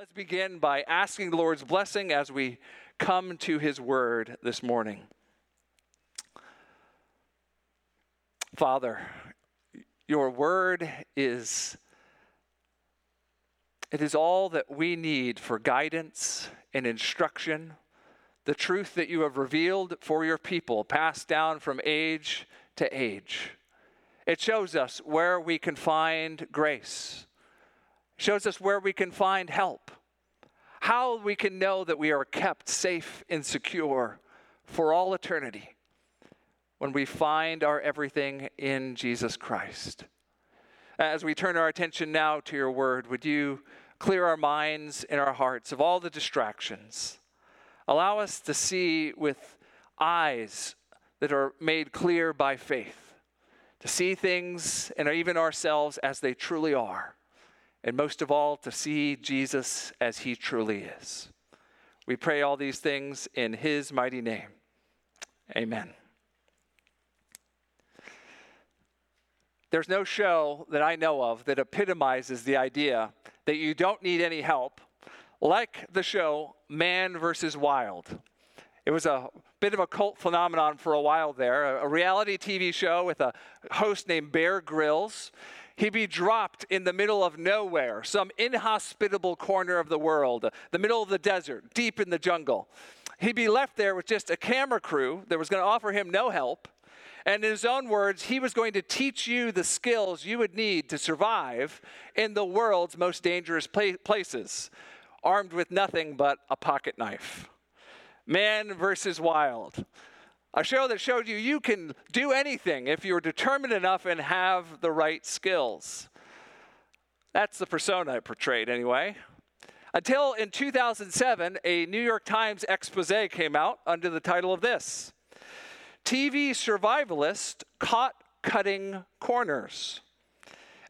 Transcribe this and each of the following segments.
Let's begin by asking the Lord's blessing as we come to his word this morning. Father, your word is it is all that we need for guidance and instruction, the truth that you have revealed for your people, passed down from age to age. It shows us where we can find grace, shows us where we can find help, how we can know that we are kept safe and secure for all eternity when we find our everything in Jesus Christ. As we turn our attention now to your word, would you clear our minds and our hearts of all the distractions? Allow us to see with eyes that are made clear by faith, to see things and even ourselves as they truly are, and most of all, to see Jesus as he truly is. We pray all these things in his mighty name. Amen. There's no show that I know of that epitomizes the idea that you don't need any help, like the show Man vs. Wild. It was a bit of a cult phenomenon for a while there, a reality TV show with a host named Bear Grylls. He'd be dropped in the middle of nowhere, some inhospitable corner of the world, the middle of the desert, deep in the jungle. He'd be left there with just a camera crew that was going to offer him no help and in his own words, he was going to teach you the skills you would need to survive in the world's most dangerous places, armed with nothing but a pocket knife. Man versus wild. A show that showed you you can do anything if you're determined enough and have the right skills. That's the persona it portrayed, anyway. Until in 2007, a New York Times expose came out under the title of this TV survivalist caught cutting corners.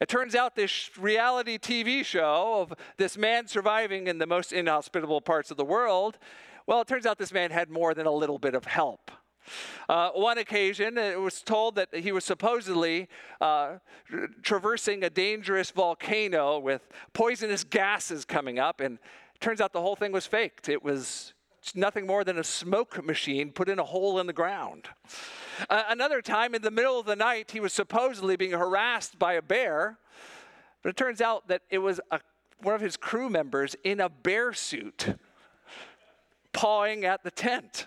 It turns out this reality TV show of this man surviving in the most inhospitable parts of the world, well, it turns out this man had more than a little bit of help. Uh, one occasion, it was told that he was supposedly uh, traversing a dangerous volcano with poisonous gases coming up, and it turns out the whole thing was faked. It was nothing more than a smoke machine put in a hole in the ground. Uh, another time, in the middle of the night, he was supposedly being harassed by a bear, but it turns out that it was a, one of his crew members in a bear suit pawing at the tent.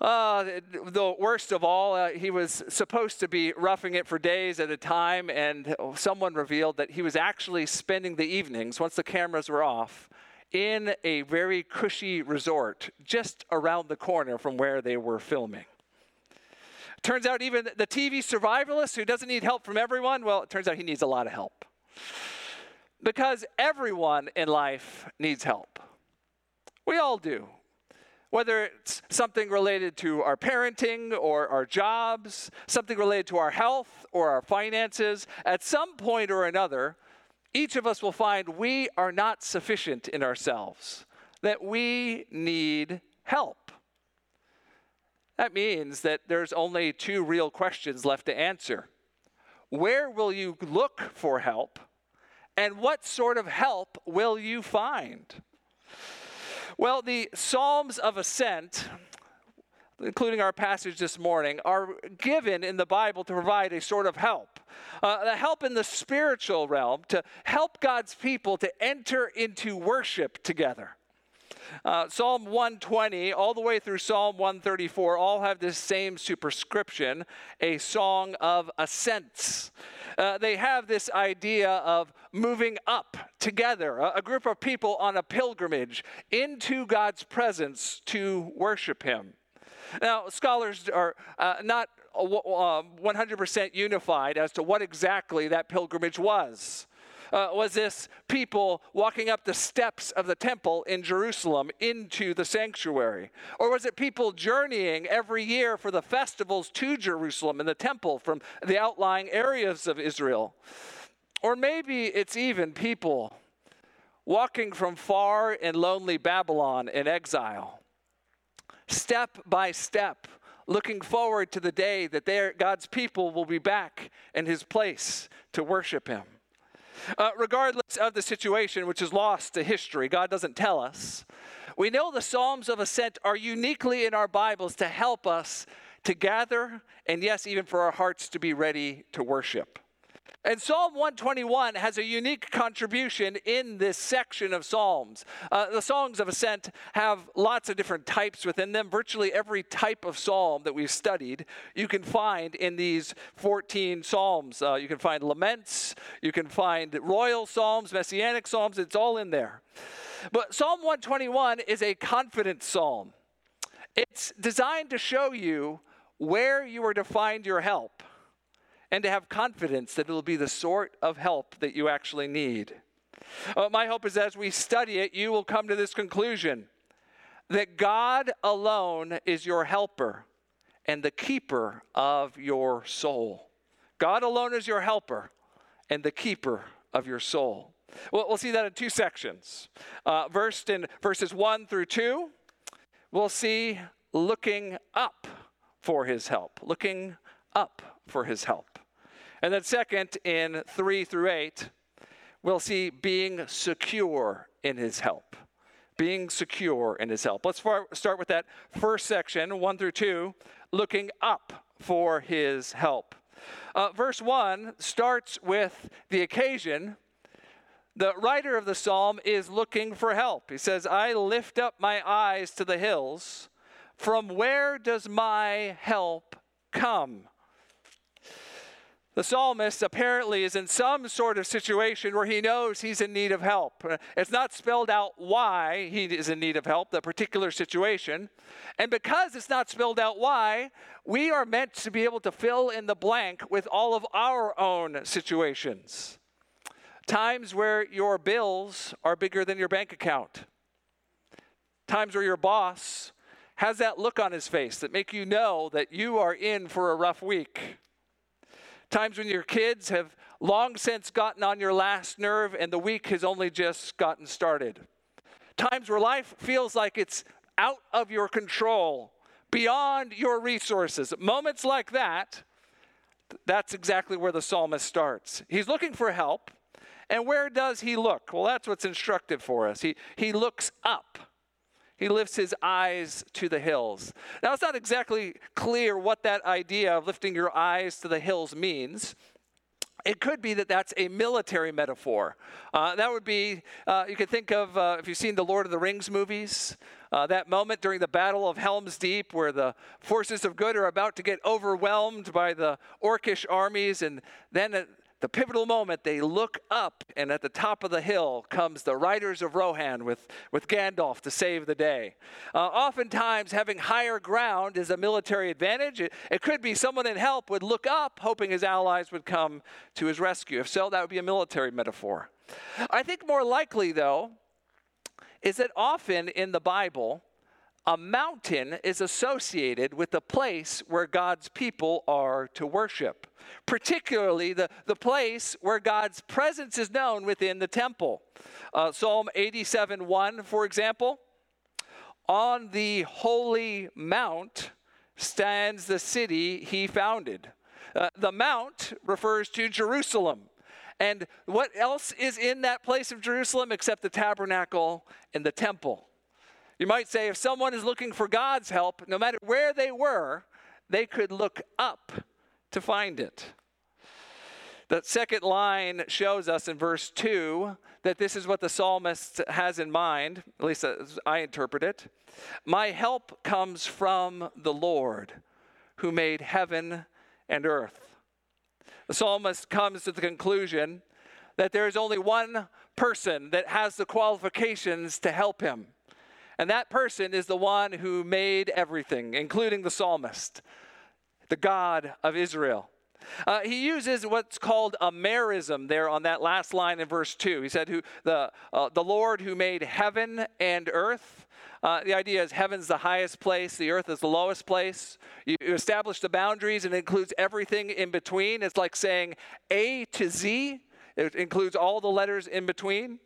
Uh, the worst of all, uh, he was supposed to be roughing it for days at a time, and someone revealed that he was actually spending the evenings, once the cameras were off, in a very cushy resort just around the corner from where they were filming. Turns out, even the TV survivalist who doesn't need help from everyone, well, it turns out he needs a lot of help. Because everyone in life needs help. We all do. Whether it's something related to our parenting or our jobs, something related to our health or our finances, at some point or another, each of us will find we are not sufficient in ourselves, that we need help. That means that there's only two real questions left to answer. Where will you look for help? And what sort of help will you find? Well, the Psalms of Ascent including our passage this morning, are given in the Bible to provide a sort of help. Uh, the help in the spiritual realm to help God's people to enter into worship together. Uh, Psalm 120, all the way through Psalm 134, all have this same superscription a song of ascents. Uh, they have this idea of moving up together, a, a group of people on a pilgrimage into God's presence to worship Him. Now, scholars are uh, not 100% um, unified as to what exactly that pilgrimage was. Uh, was this people walking up the steps of the temple in Jerusalem into the sanctuary? Or was it people journeying every year for the festivals to Jerusalem and the temple from the outlying areas of Israel? Or maybe it's even people walking from far and lonely Babylon in exile step by step, looking forward to the day that God's people will be back in his place to worship him. Uh, regardless of the situation, which is lost to history, God doesn't tell us. We know the Psalms of Ascent are uniquely in our Bibles to help us to gather, and yes, even for our hearts to be ready to worship. And Psalm 121 has a unique contribution in this section of Psalms. Uh, the Songs of Ascent have lots of different types within them. Virtually every type of psalm that we've studied, you can find in these 14 Psalms. Uh, you can find laments, you can find royal psalms, messianic psalms, it's all in there. But Psalm 121 is a confident psalm. It's designed to show you where you are to find your help and to have confidence that it'll be the sort of help that you actually need. Uh, my hope is as we study it, you will come to this conclusion that God alone is your helper and the keeper of your soul. God alone is your helper and the keeper of your soul. Well, we'll see that in two sections. Uh, in verses 1 through 2, we'll see looking up for his help, looking up for his help. And then, second, in 3 through 8, we'll see being secure in his help. Being secure in his help. Let's start with that first section, 1 through 2, looking up for his help. Uh, verse 1 starts with the occasion. The writer of the psalm is looking for help. He says, I lift up my eyes to the hills. From where does my help come? The psalmist apparently is in some sort of situation where he knows he's in need of help. It's not spelled out why he is in need of help, the particular situation. And because it's not spelled out why, we are meant to be able to fill in the blank with all of our own situations. Times where your bills are bigger than your bank account. Times where your boss has that look on his face that make you know that you are in for a rough week Times when your kids have long since gotten on your last nerve and the week has only just gotten started. Times where life feels like it's out of your control, beyond your resources. Moments like that, that's exactly where the psalmist starts. He's looking for help. And where does he look? Well, that's what's instructive for us. He, he looks up. He lifts his eyes to the hills. Now, it's not exactly clear what that idea of lifting your eyes to the hills means. It could be that that's a military metaphor. Uh, that would be, uh, you could think of, uh, if you've seen the Lord of the Rings movies, uh, that moment during the Battle of Helm's Deep where the forces of good are about to get overwhelmed by the Orcish armies, and then the pivotal moment, they look up, and at the top of the hill comes the riders of Rohan with, with Gandalf to save the day. Uh, oftentimes, having higher ground is a military advantage. It, it could be someone in help would look up, hoping his allies would come to his rescue. If so, that would be a military metaphor. I think more likely, though, is that often in the Bible, a mountain is associated with the place where God's people are to worship, particularly the, the place where God's presence is known within the temple. Uh, Psalm 87 1, for example, on the holy mount stands the city he founded. Uh, the mount refers to Jerusalem. And what else is in that place of Jerusalem except the tabernacle and the temple? You might say if someone is looking for God's help, no matter where they were, they could look up to find it. The second line shows us in verse 2 that this is what the psalmist has in mind, at least as I interpret it. My help comes from the Lord who made heaven and earth. The psalmist comes to the conclusion that there is only one person that has the qualifications to help him. And that person is the one who made everything, including the psalmist, the God of Israel. Uh, he uses what's called a merism there on that last line in verse 2. He said, who, the, uh, the Lord who made heaven and earth. Uh, the idea is heaven's the highest place, the earth is the lowest place. You, you establish the boundaries and it includes everything in between. It's like saying A to Z, it includes all the letters in between.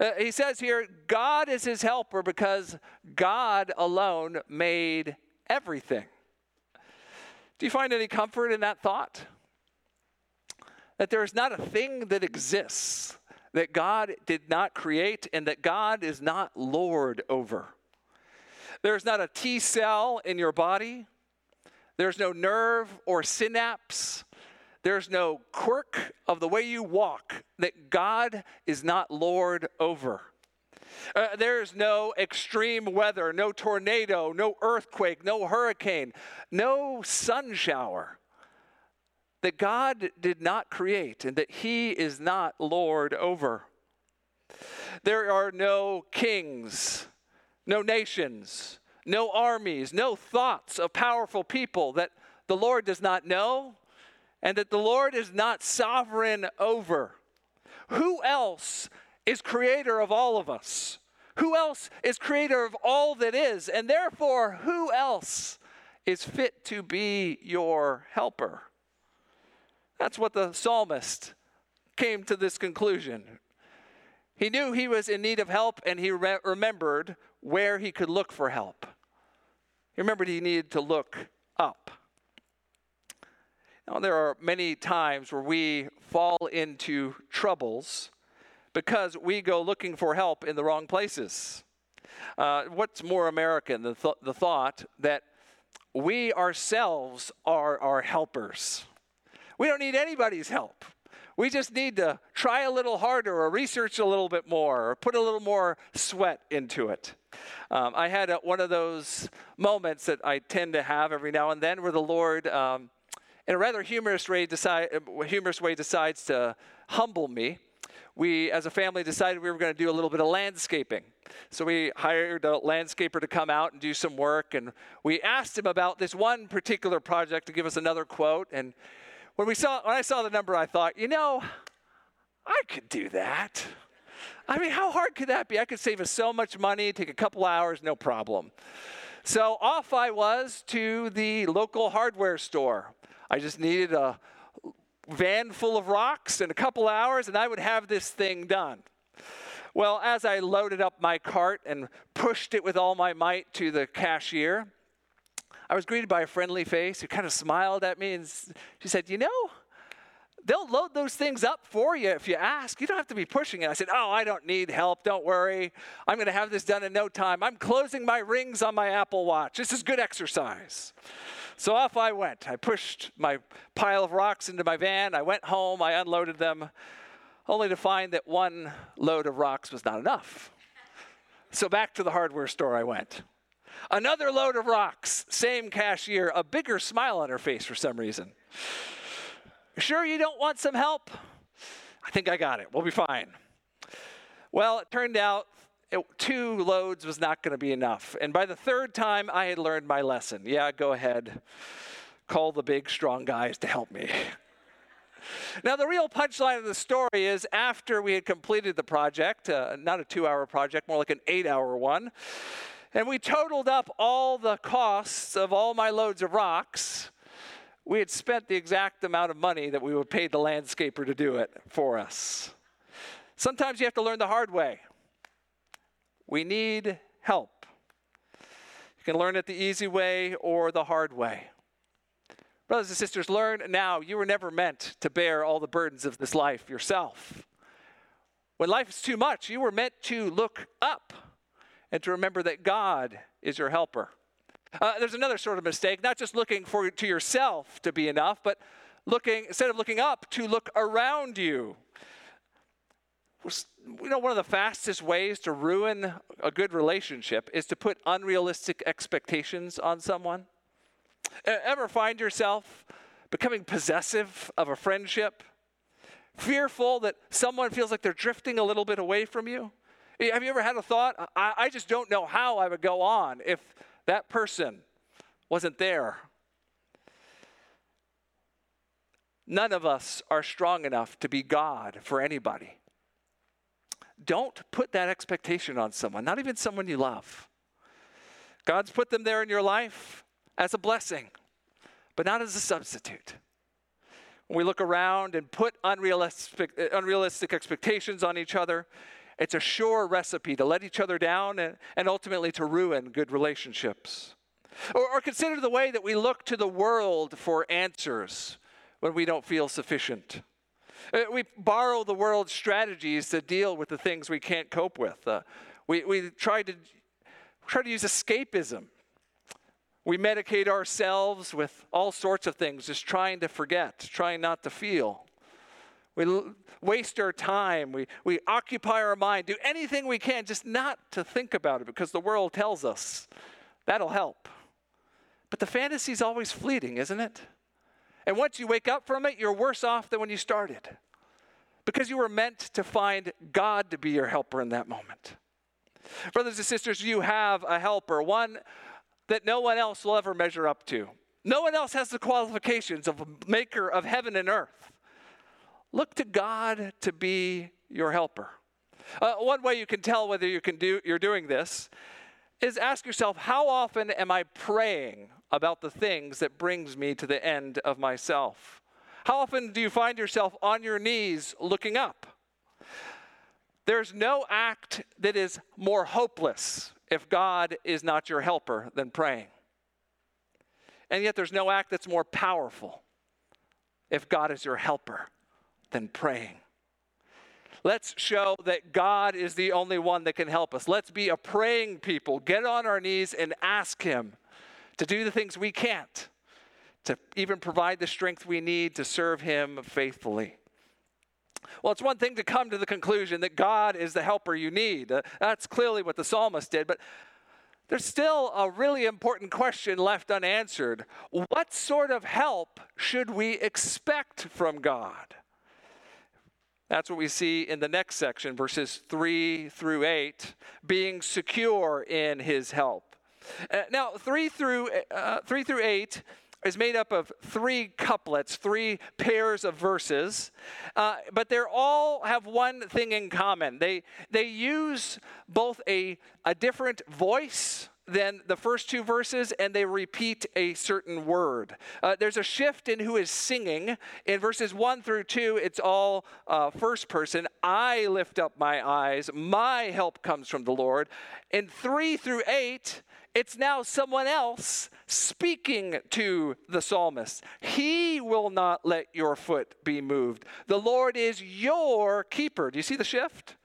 Uh, he says here, God is his helper because God alone made everything. Do you find any comfort in that thought? that there is not a thing that exists that God did not create and that God is not Lord over. There's not a T cell in your body, there's no nerve or synapse, there's no quirk of the way you walk that God is not Lord over. Uh, there's no extreme weather, no tornado, no earthquake, no hurricane, no sun shower that God did not create and that He is not Lord over. There are no kings, no nations, no armies, no thoughts of powerful people that the Lord does not know and that the Lord is not sovereign over. Who else is creator of all of us? Who else is creator of all that is? And therefore, who else is fit to be your helper? That's what the psalmist came to this conclusion. He knew he was in need of help and he re- remembered where he could look for help. He remembered he needed to look up. Now, there are many times where we fall into troubles because we go looking for help in the wrong places. Uh, what's more American, than th- the thought that we ourselves are our helpers? We don't need anybody's help. We just need to try a little harder or research a little bit more or put a little more sweat into it. Um, I had a, one of those moments that I tend to have every now and then where the Lord, um, in a rather humorous way, decide, uh, humorous way, decides to humble me. We, as a family, decided we were going to do a little bit of landscaping. So we hired a landscaper to come out and do some work, and we asked him about this one particular project to give us another quote. And when we saw when I saw the number, I thought, you know, I could do that. I mean, how hard could that be? I could save us so much money, take a couple hours, no problem. So off I was to the local hardware store. I just needed a van full of rocks in a couple hours, and I would have this thing done. Well, as I loaded up my cart and pushed it with all my might to the cashier, I was greeted by a friendly face who kind of smiled at me and she said, You know, they'll load those things up for you if you ask. You don't have to be pushing it. I said, Oh, I don't need help. Don't worry. I'm going to have this done in no time. I'm closing my rings on my Apple Watch. This is good exercise. So off I went. I pushed my pile of rocks into my van. I went home. I unloaded them, only to find that one load of rocks was not enough. So back to the hardware store I went. Another load of rocks, same cashier, a bigger smile on her face for some reason. Sure, you don't want some help? I think I got it. We'll be fine. Well, it turned out it, two loads was not going to be enough. And by the third time, I had learned my lesson. Yeah, go ahead. Call the big, strong guys to help me. Now, the real punchline of the story is after we had completed the project, uh, not a two hour project, more like an eight hour one, and we totaled up all the costs of all my loads of rocks. We had spent the exact amount of money that we would pay the landscaper to do it for us. Sometimes you have to learn the hard way. We need help. You can learn it the easy way or the hard way. Brothers and sisters, learn now you were never meant to bear all the burdens of this life yourself. When life is too much, you were meant to look up and to remember that God is your helper. Uh, there's another sort of mistake, not just looking for to yourself to be enough, but looking instead of looking up to look around you. You know, one of the fastest ways to ruin a good relationship is to put unrealistic expectations on someone. Ever find yourself becoming possessive of a friendship? Fearful that someone feels like they're drifting a little bit away from you? Have you ever had a thought? I, I just don't know how I would go on if that person wasn't there. None of us are strong enough to be God for anybody. Don't put that expectation on someone, not even someone you love. God's put them there in your life as a blessing, but not as a substitute. When we look around and put unrealistic, unrealistic expectations on each other, it's a sure recipe to let each other down and, and ultimately to ruin good relationships. Or, or consider the way that we look to the world for answers when we don't feel sufficient. Uh, we borrow the world's strategies to deal with the things we can't cope with. Uh, we, we try to try to use escapism. We medicate ourselves with all sorts of things, just trying to forget, trying not to feel. We waste our time. We, we occupy our mind, do anything we can just not to think about it because the world tells us that'll help. But the fantasy is always fleeting, isn't it? And once you wake up from it, you're worse off than when you started because you were meant to find God to be your helper in that moment. Brothers and sisters, you have a helper, one that no one else will ever measure up to. No one else has the qualifications of a maker of heaven and earth. Look to God to be your helper. Uh, one way you can tell whether you can do, you're doing this is ask yourself, how often am I praying about the things that brings me to the end of myself? How often do you find yourself on your knees looking up? There's no act that is more hopeless if God is not your helper than praying. And yet, there's no act that's more powerful if God is your helper than praying. Let's show that God is the only one that can help us. Let's be a praying people. Get on our knees and ask Him to do the things we can't, to even provide the strength we need to serve Him faithfully. Well, it's one thing to come to the conclusion that God is the helper you need. Uh, that's clearly what the psalmist did, but there's still a really important question left unanswered. What sort of help should we expect from God? That's what we see in the next section, verses 3 through 8, being secure in his help. Uh, now, 3 through, uh, 3 through 8 is made up of three couplets, three pairs of verses, uh, but they all have one thing in common. They, they use both a, a different voice than the first two verses, and they repeat a certain word. Uh, there's a shift in who is singing. In verses one through two, it's all uh, first person. I lift up my eyes. My help comes from the Lord. In three through eight, it's now someone else speaking to the psalmist. He will not let your foot be moved. The Lord is your keeper. Do you see the shift?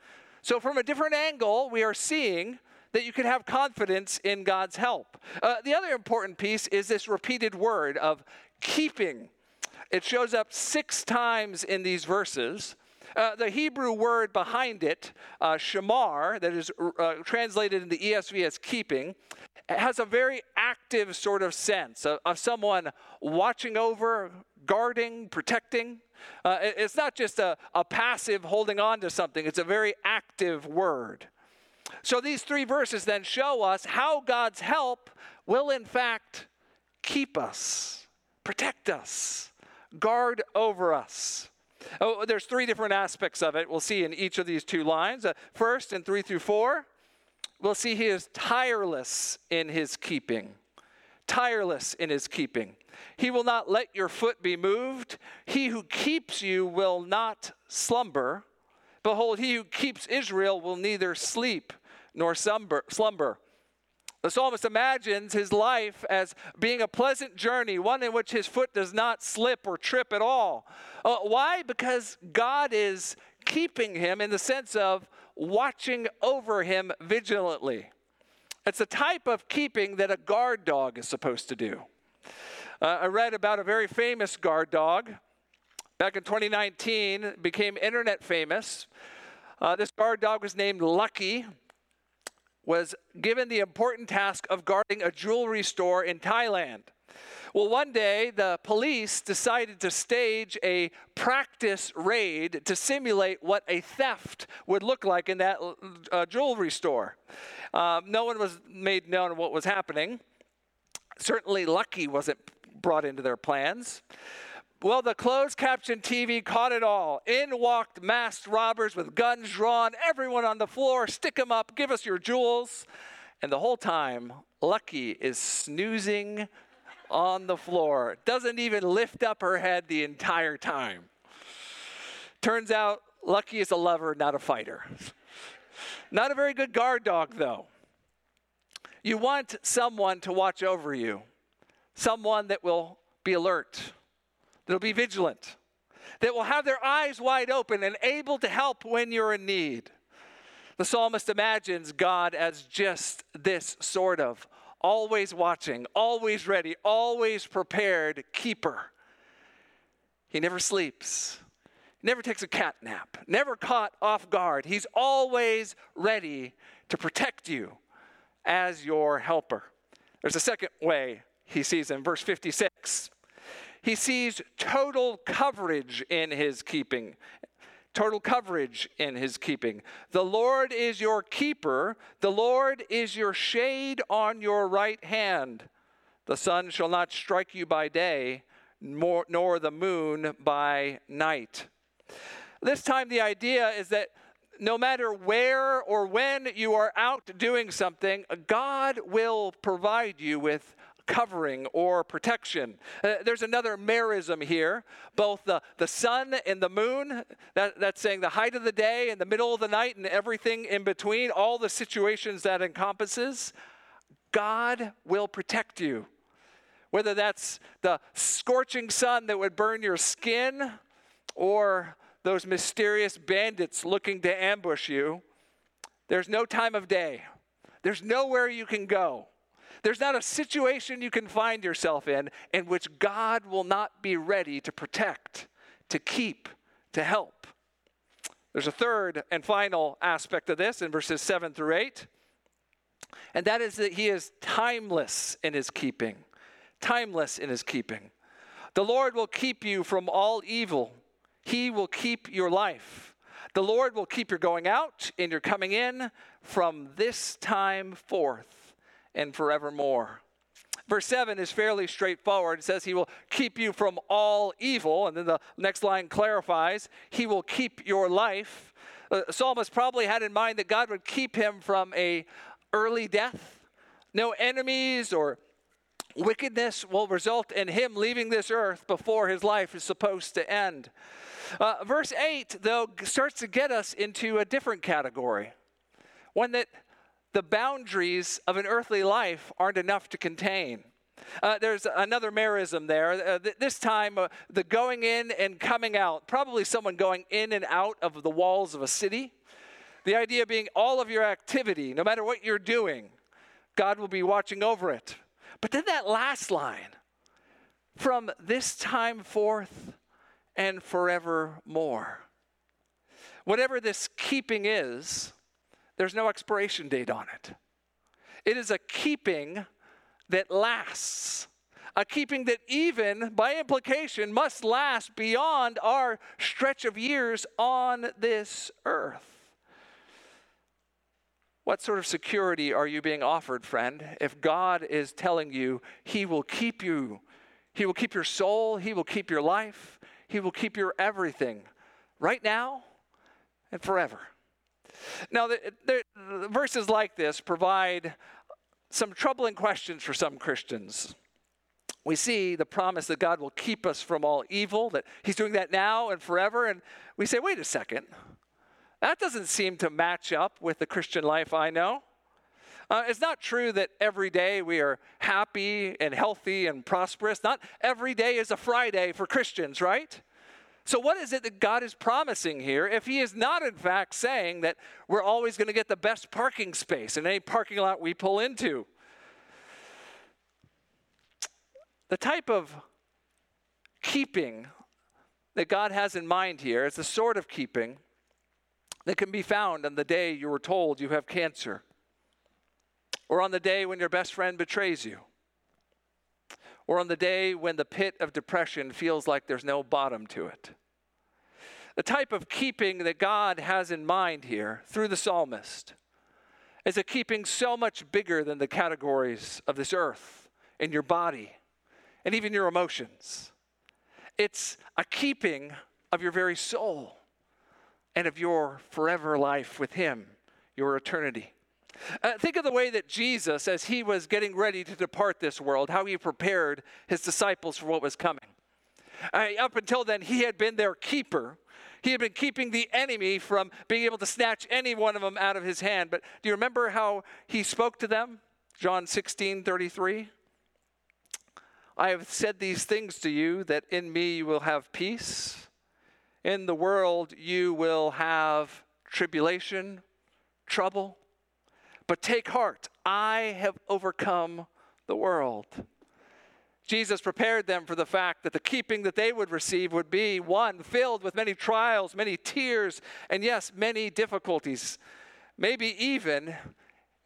So, from a different angle, we are seeing that you can have confidence in God's help. Uh, the other important piece is this repeated word of keeping. It shows up six times in these verses. Uh, the Hebrew word behind it, uh, shamar, that is uh, translated in the ESV as keeping, has a very active sort of sense of, of someone watching over, guarding, protecting. Uh, it, it's not just a, a passive holding on to something, it's a very active word. So these three verses then show us how God's help will, in fact, keep us, protect us, guard over us. Oh, there's three different aspects of it we'll see in each of these two lines. Uh, first, in three through four, we'll see he is tireless in his keeping. Tireless in his keeping. He will not let your foot be moved. He who keeps you will not slumber. Behold, he who keeps Israel will neither sleep nor slumber. The psalmist imagines his life as being a pleasant journey, one in which his foot does not slip or trip at all. Uh, why? Because God is keeping him in the sense of watching over him vigilantly. It's a type of keeping that a guard dog is supposed to do. Uh, I read about a very famous guard dog. Back in 2019, became internet famous. Uh, this guard dog was named Lucky was given the important task of guarding a jewelry store in Thailand. Well, one day the police decided to stage a practice raid to simulate what a theft would look like in that uh, jewelry store. Um, no one was made known what was happening. Certainly, Lucky wasn't brought into their plans. Well, the closed caption TV caught it all. In walked masked robbers with guns drawn, everyone on the floor, stick them up, give us your jewels. And the whole time, Lucky is snoozing on the floor, doesn't even lift up her head the entire time. Turns out, Lucky is a lover, not a fighter. Not a very good guard dog, though. You want someone to watch over you, someone that will be alert That'll be vigilant. that will have their eyes wide open and able to help when you're in need. The psalmist imagines God as just this sort of always watching, always ready, always prepared keeper. He never sleeps, never takes a cat nap, never caught off guard. He's always ready to protect you as your helper. There's a second way he sees him, verse 56. He sees total coverage in his keeping. Total coverage in his keeping. The Lord is your keeper. The Lord is your shade on your right hand. The sun shall not strike you by day, nor, nor the moon by night. This time, the idea is that no matter where or when you are out doing something, God will provide you with covering or protection. Uh, there's another merism here. Both the, the sun and the moon, that, that's saying the height of the day and the middle of the night and everything in between, all the situations that encompasses, God will protect you. Whether that's the scorching sun that would burn your skin or those mysterious bandits looking to ambush you, there's no time of day. There's nowhere you can go. There's not a situation you can find yourself in in which God will not be ready to protect, to keep, to help. There's a third and final aspect of this in verses 7 through 8, and that is that he is timeless in his keeping. Timeless in his keeping. The Lord will keep you from all evil. He will keep your life. The Lord will keep your going out and your coming in from this time forth and forevermore. Verse 7 is fairly straightforward. It says, He will keep you from all evil. And then the next line clarifies, He will keep your life. The psalmist probably had in mind that God would keep him from a early death. No enemies or wickedness will result in him leaving this earth before his life is supposed to end. Uh, verse 8, though, starts to get us into a different category, one that the boundaries of an earthly life aren't enough to contain. Uh, there's another merism there. Uh, th- this time, uh, the going in and coming out, probably someone going in and out of the walls of a city. The idea being all of your activity, no matter what you're doing, God will be watching over it. But then that last line, from this time forth and forevermore. Whatever this keeping is, there's no expiration date on it. It is a keeping that lasts, a keeping that, even by implication, must last beyond our stretch of years on this earth. What sort of security are you being offered, friend, if God is telling you He will keep you? He will keep your soul, He will keep your life, He will keep your everything right now and forever. Now, the, the, the verses like this provide some troubling questions for some Christians. We see the promise that God will keep us from all evil, that He's doing that now and forever. And we say, wait a second, that doesn't seem to match up with the Christian life I know. Uh, it's not true that every day we are happy and healthy and prosperous. Not every day is a Friday for Christians, right? So, what is it that God is promising here if He is not, in fact, saying that we're always going to get the best parking space in any parking lot we pull into? The type of keeping that God has in mind here is the sort of keeping that can be found on the day you were told you have cancer, or on the day when your best friend betrays you, or on the day when the pit of depression feels like there's no bottom to it. The type of keeping that God has in mind here through the psalmist is a keeping so much bigger than the categories of this earth and your body and even your emotions. It's a keeping of your very soul and of your forever life with Him, your eternity. Uh, think of the way that Jesus, as he was getting ready to depart this world, how he prepared his disciples for what was coming. Uh, up until then, he had been their keeper, he had been keeping the enemy from being able to snatch any one of them out of his hand. But do you remember how he spoke to them? John 16 33. I have said these things to you that in me you will have peace. In the world you will have tribulation, trouble, but take heart, I have overcome the world. Jesus prepared them for the fact that the keeping that they would receive would be one filled with many trials, many tears, and yes, many difficulties. Maybe even,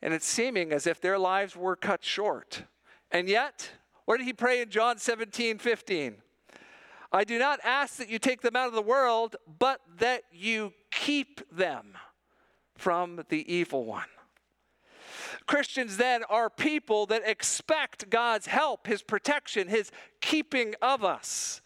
and it's seeming as if their lives were cut short. And yet, what did he pray in John 17, 15? I do not ask that you take them out of the world, but that you keep them from the evil one. Christians then are people that expect God's help, His protection, His keeping of us.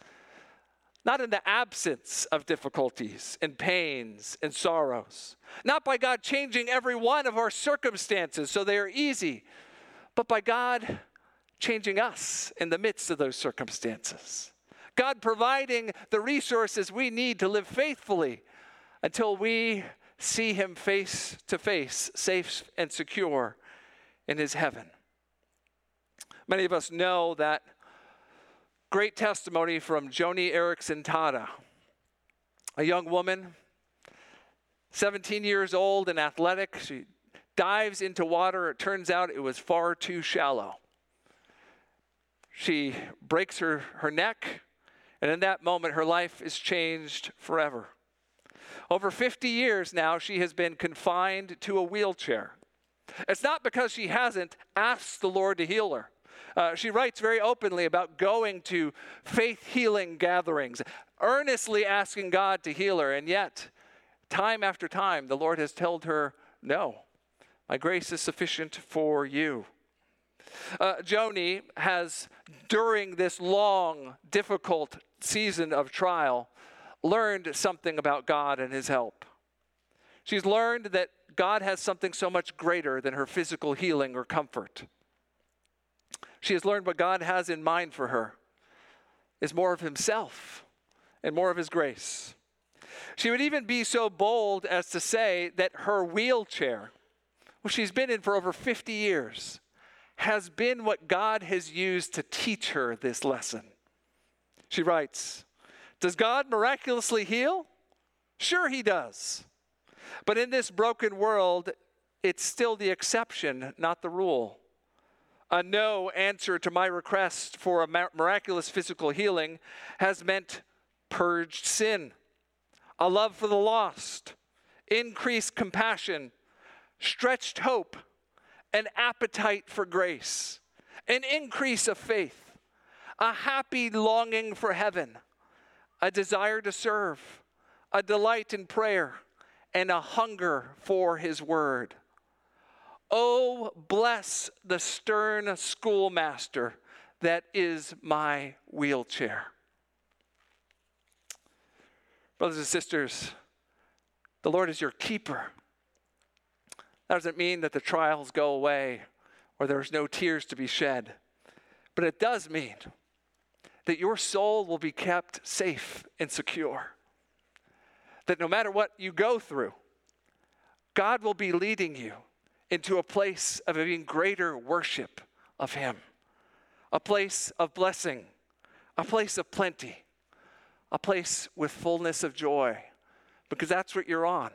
Not in the absence of difficulties and pains and sorrows. Not by God changing every one of our circumstances so they are easy, but by God changing us in the midst of those circumstances. God providing the resources we need to live faithfully until we see Him face to face, safe and secure in his heaven. Many of us know that great testimony from Joni Eareckson Tada, a young woman, 17 years old and athletic. She dives into water. It turns out it was far too shallow. She breaks her, her neck, and in that moment, her life is changed forever. Over 50 years now, she has been confined to a wheelchair. It's not because she hasn't asked the Lord to heal her. Uh, she writes very openly about going to faith healing gatherings, earnestly asking God to heal her, and yet, time after time, the Lord has told her, No, my grace is sufficient for you. Uh, Joni has, during this long, difficult season of trial, learned something about God and His help. She's learned that God has something so much greater than her physical healing or comfort. She has learned what God has in mind for her is more of Himself and more of His grace. She would even be so bold as to say that her wheelchair, which she's been in for over 50 years, has been what God has used to teach her this lesson. She writes, Does God miraculously heal? Sure, He does. But in this broken world, it's still the exception, not the rule. A no answer to my request for a miraculous physical healing has meant purged sin, a love for the lost, increased compassion, stretched hope, an appetite for grace, an increase of faith, a happy longing for heaven, a desire to serve, a delight in prayer and a hunger for his word. Oh, bless the stern schoolmaster that is my wheelchair. Brothers and sisters, the Lord is your keeper. That doesn't mean that the trials go away or there's no tears to be shed, but it does mean that your soul will be kept safe and secure that no matter what you go through, God will be leading you into a place of even greater worship of Him, a place of blessing, a place of plenty, a place with fullness of joy, because that's what you're on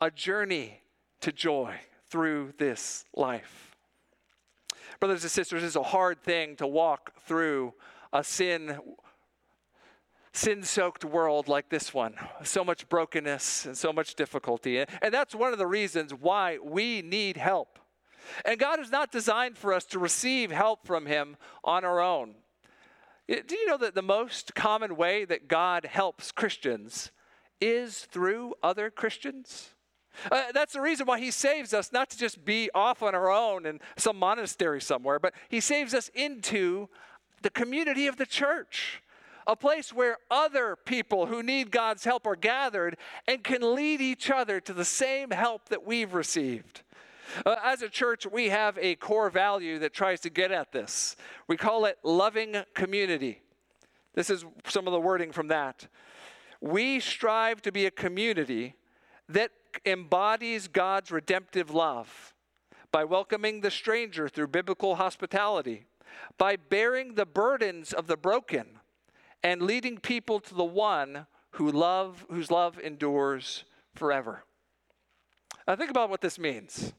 a journey to joy through this life. Brothers and sisters, it's a hard thing to walk through a sin sin soaked world like this one. So much brokenness and so much difficulty. And that's one of the reasons why we need help. And God is not designed for us to receive help from Him on our own. Do you know that the most common way that God helps Christians is through other Christians? Uh, that's the reason why he saves us, not to just be off on our own in some monastery somewhere, but he saves us into the community of the church a place where other people who need God's help are gathered and can lead each other to the same help that we've received. Uh, as a church, we have a core value that tries to get at this. We call it loving community. This is some of the wording from that. We strive to be a community that embodies God's redemptive love by welcoming the stranger through biblical hospitality, by bearing the burdens of the broken and leading people to the one who love, whose love endures forever. Now, think about what this means.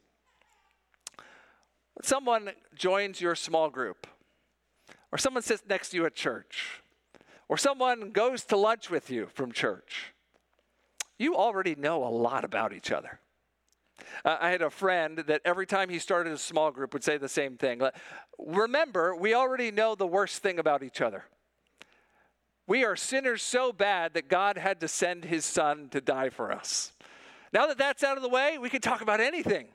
Someone joins your small group, or someone sits next to you at church, or someone goes to lunch with you from church, you already know a lot about each other. Uh, I had a friend that every time he started a small group would say the same thing. Remember, we already know the worst thing about each other. We are sinners so bad that God had to send his son to die for us. Now that that's out of the way, we can talk about anything.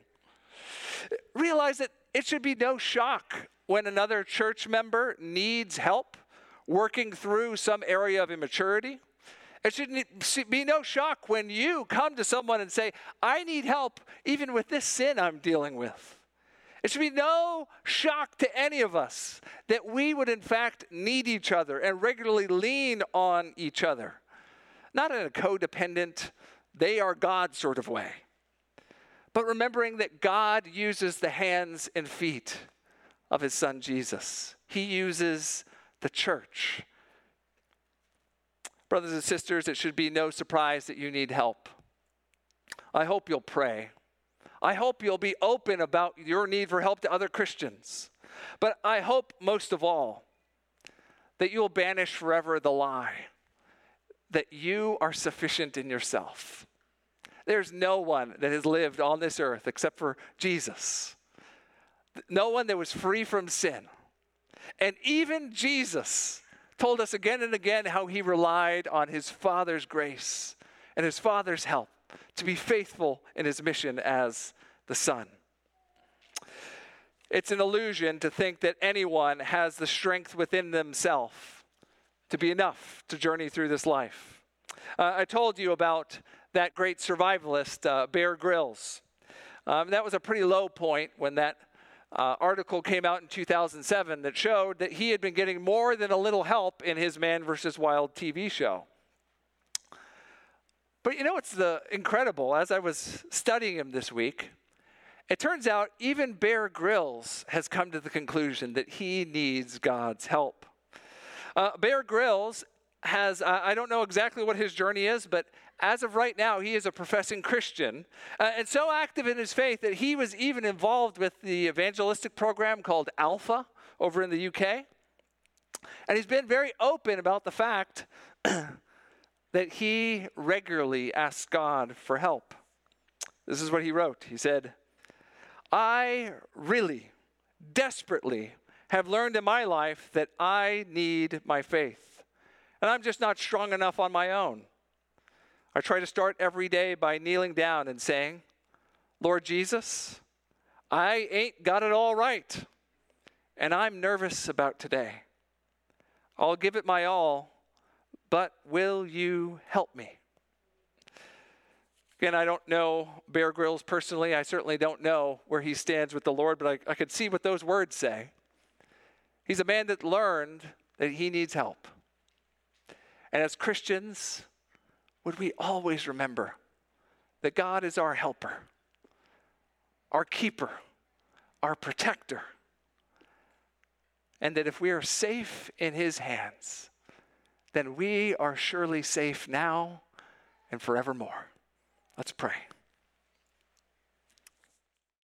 Realize that it should be no shock when another church member needs help working through some area of immaturity. It should be no shock when you come to someone and say, I need help even with this sin I'm dealing with. It should be no shock to any of us that we would, in fact, need each other and regularly lean on each other. Not in a codependent, they are God sort of way, but remembering that God uses the hands and feet of his son Jesus. He uses the church. Brothers and sisters, it should be no surprise that you need help. I hope you'll pray. I hope you'll be open about your need for help to other Christians. But I hope most of all that you'll banish forever the lie that you are sufficient in yourself. There's no one that has lived on this earth except for Jesus. No one that was free from sin. And even Jesus told us again and again how he relied on his Father's grace and his Father's help to be faithful in his mission as the Son. It's an illusion to think that anyone has the strength within themselves to be enough to journey through this life. Uh, I told you about that great survivalist, uh, Bear Grylls. Um, that was a pretty low point when that uh, article came out in 2007 that showed that he had been getting more than a little help in his Man versus Wild TV show. But you know what's the incredible? As I was studying him this week, it turns out even Bear Grylls has come to the conclusion that he needs God's help. Uh, Bear Grylls has, uh, I don't know exactly what his journey is, but as of right now, he is a professing Christian uh, and so active in his faith that he was even involved with the evangelistic program called Alpha over in the UK. And he's been very open about the fact that he regularly asks God for help. This is what he wrote. He said, I really, desperately have learned in my life that I need my faith. And I'm just not strong enough on my own. I try to start every day by kneeling down and saying, Lord Jesus, I ain't got it all right, and I'm nervous about today. I'll give it my all, but will you help me? Again, I don't know Bear Grylls personally. I certainly don't know where he stands with the Lord, but I, I could see what those words say. He's a man that learned that he needs help. And as Christians, would we always remember that God is our helper, our keeper, our protector, and that if we are safe in his hands, then we are surely safe now and forevermore. Let's pray.